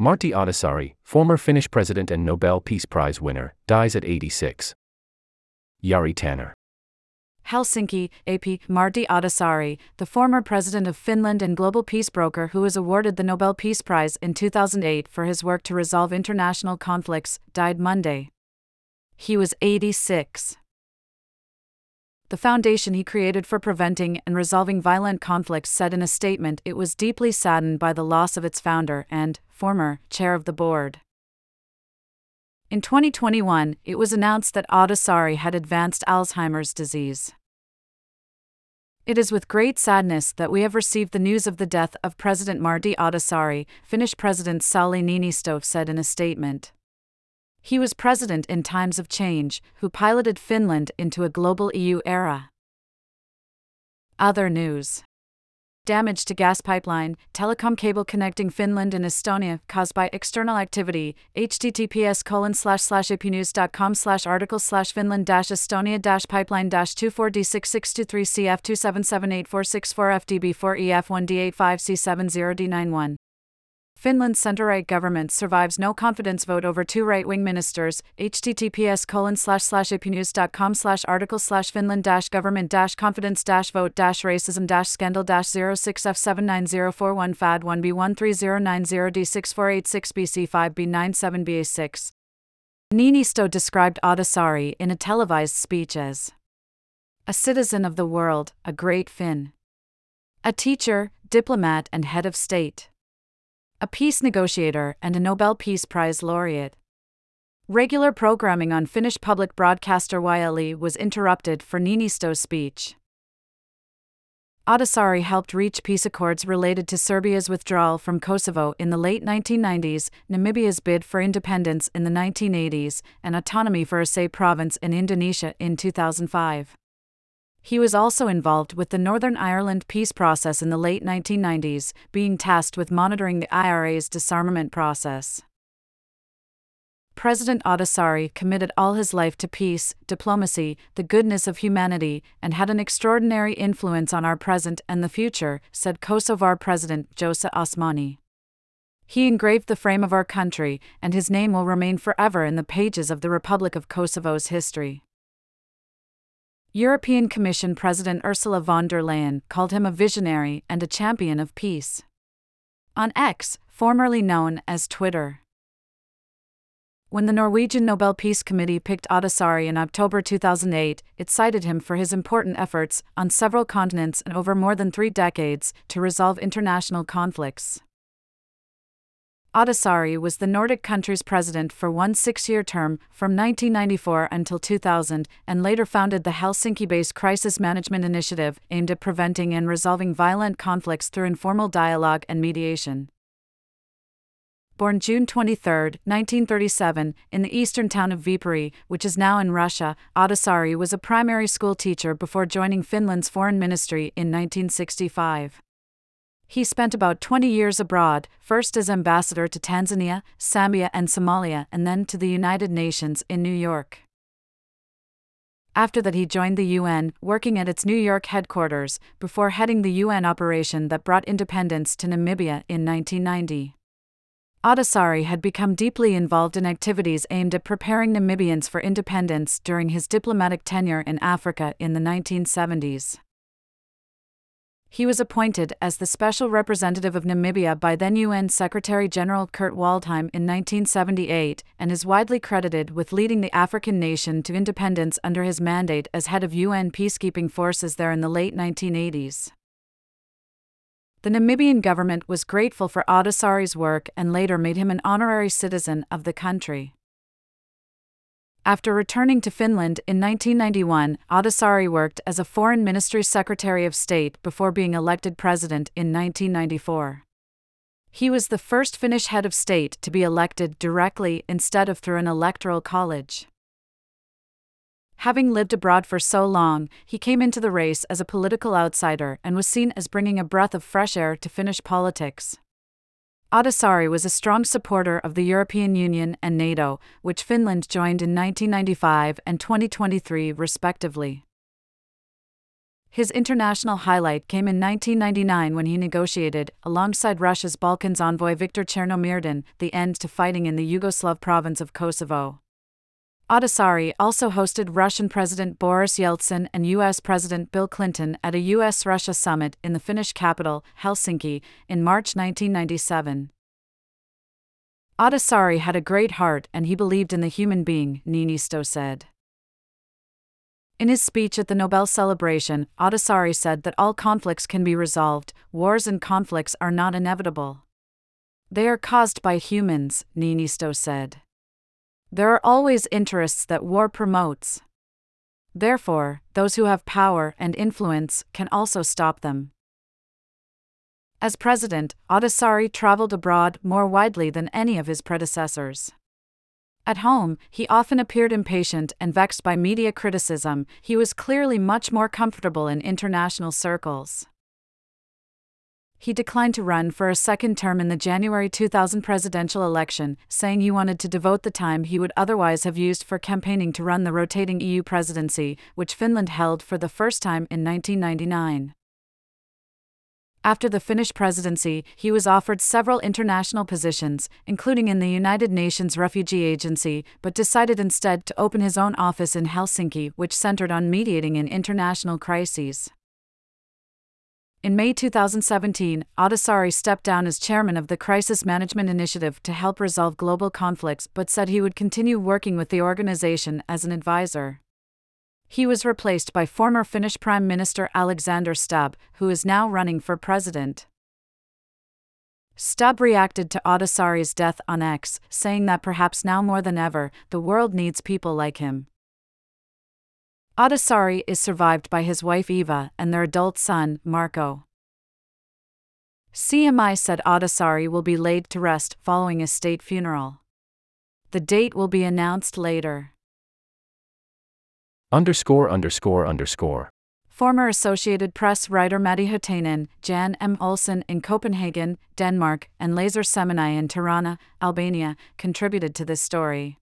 Martti Ahtisaari, former Finnish president and Nobel Peace Prize winner, dies at 86. Jari Tanner. Helsinki, AP, Martti Ahtisaari, the former president of Finland and global peace broker who was awarded the Nobel Peace Prize in 2008 for his work to resolve international conflicts, died Monday. He was 86 the foundation he created for preventing and resolving violent conflicts said in a statement it was deeply saddened by the loss of its founder and former chair of the board. In 2021, it was announced that Ahtisaari had advanced Alzheimer's disease. It is with great sadness that we have received the news of the death of President Martti Ahtisaari, Finnish President Sauli Niinistö said in a statement. He was president in times of change, who piloted Finland into a global EU era. Other news Damage to gas pipeline, telecom cable connecting Finland and Estonia caused by external activity. https colon slash slash apnews.com slash article slash Finland dash Estonia dash pipeline dash 24D6623 CF2778464 FDB4EF1D85C70D91. Finland's centre-right government survives no confidence vote over two right-wing ministers. https colon slash slash apnews.com slash article slash Finland dash government dash confidence dash vote dash racism dash scandal dash 06F79041 FAD 1B13090D6486BC5B97BA6. Niinistö described Ahtisaari in a televised speech as a citizen of the world, a great Finn, a teacher, diplomat, and head of state a peace negotiator, and a Nobel Peace Prize laureate. Regular programming on Finnish public broadcaster YLE was interrupted for Niinistö's speech. Ahtisaari helped reach peace accords related to Serbia's withdrawal from Kosovo in the late 1990s, Namibia's bid for independence in the 1980s, and autonomy for Aceh province in Indonesia in 2005. He was also involved with the Northern Ireland peace process in the late 1990s, being tasked with monitoring the IRA's disarmament process. President Ahtisaari committed all his life to peace, diplomacy, the goodness of humanity, and had an extraordinary influence on our present and the future, said Kosovar President Vjosa Osmani. He engraved the frame of our country, and his name will remain forever in the pages of the Republic of Kosovo's history. European Commission President Ursula von der Leyen called him a visionary and a champion of peace. On X, formerly known as Twitter. When the Norwegian Nobel Peace Committee picked Ahtisaari in October 2008, it cited him for his important efforts, on several continents and over more than three decades, to resolve international conflicts. Ahtisaari was the Nordic country's president for one six year term, from 1994 until 2000, and later founded the Helsinki based Crisis Management Initiative, aimed at preventing and resolving violent conflicts through informal dialogue and mediation. Born June 23, 1937, in the eastern town of Viipuri, which is now in Russia, Ahtisaari was a primary school teacher before joining Finland's foreign ministry in 1965. He spent about 20 years abroad, first as ambassador to Tanzania, Zambia, and Somalia, and then to the United Nations in New York. After that, he joined the UN, working at its New York headquarters, before heading the UN operation that brought independence to Namibia in 1990. Ahtisaari had become deeply involved in activities aimed at preparing Namibians for independence during his diplomatic tenure in Africa in the 1970s he was appointed as the special representative of Namibia by then UN Secretary General Kurt Waldheim in 1978 and is widely credited with leading the African nation to independence under his mandate as head of UN peacekeeping forces there in the late 1980s. The Namibian government was grateful for Ahtisaari's work and later made him an honorary citizen of the country. After returning to Finland in 1991, Ahtisaari worked as a Foreign Ministry Secretary of State before being elected president in 1994. He was the first Finnish head of state to be elected directly instead of through an electoral college. Having lived abroad for so long, he came into the race as a political outsider and was seen as bringing a breath of fresh air to Finnish politics. Ahtisaari was a strong supporter of the European Union and NATO, which Finland joined in 1995 and 2023, respectively. His international highlight came in 1999 when he negotiated, alongside Russia's Balkans envoy Viktor Chernomyrdin, the end to fighting in the Yugoslav province of Kosovo. Ahtisaari also hosted Russian President Boris Yeltsin and US President Bill Clinton at a US Russia summit in the Finnish capital, Helsinki, in March 1997. Ahtisaari had a great heart and he believed in the human being, Niinistö said. In his speech at the Nobel celebration, Ahtisaari said that all conflicts can be resolved, wars and conflicts are not inevitable. They are caused by humans, Niinistö said. There are always interests that war promotes. Therefore, those who have power and influence can also stop them. As president, Ahtisaari traveled abroad more widely than any of his predecessors. At home, he often appeared impatient and vexed by media criticism, he was clearly much more comfortable in international circles he declined to run for a second term in the January 2000 presidential election, saying he wanted to devote the time he would otherwise have used for campaigning to run the rotating EU presidency, which Finland held for the first time in 1999. After the Finnish presidency, he was offered several international positions, including in the United Nations Refugee Agency, but decided instead to open his own office in Helsinki, which centered on mediating in international crises. In May 2017, Ahtisaari stepped down as chairman of the Crisis Management Initiative to help resolve global conflicts but said he would continue working with the organization as an advisor. He was replaced by former Finnish Prime Minister Alexander Stubb, who is now running for president. Stubb reacted to Ahtisaari's death on X, saying that perhaps now more than ever, the world needs people like him. Ahtisaari is survived by his wife Eeva and their adult son, Marko. CMI said Ahtisaari will be laid to rest following a state funeral. The date will be announced later. Underscore underscore underscore. Former Associated Press writer Matti Huuhtanen, Jan M. Olsen in Copenhagen, Denmark, and Llazar Semini in Tirana, Albania, contributed to this story.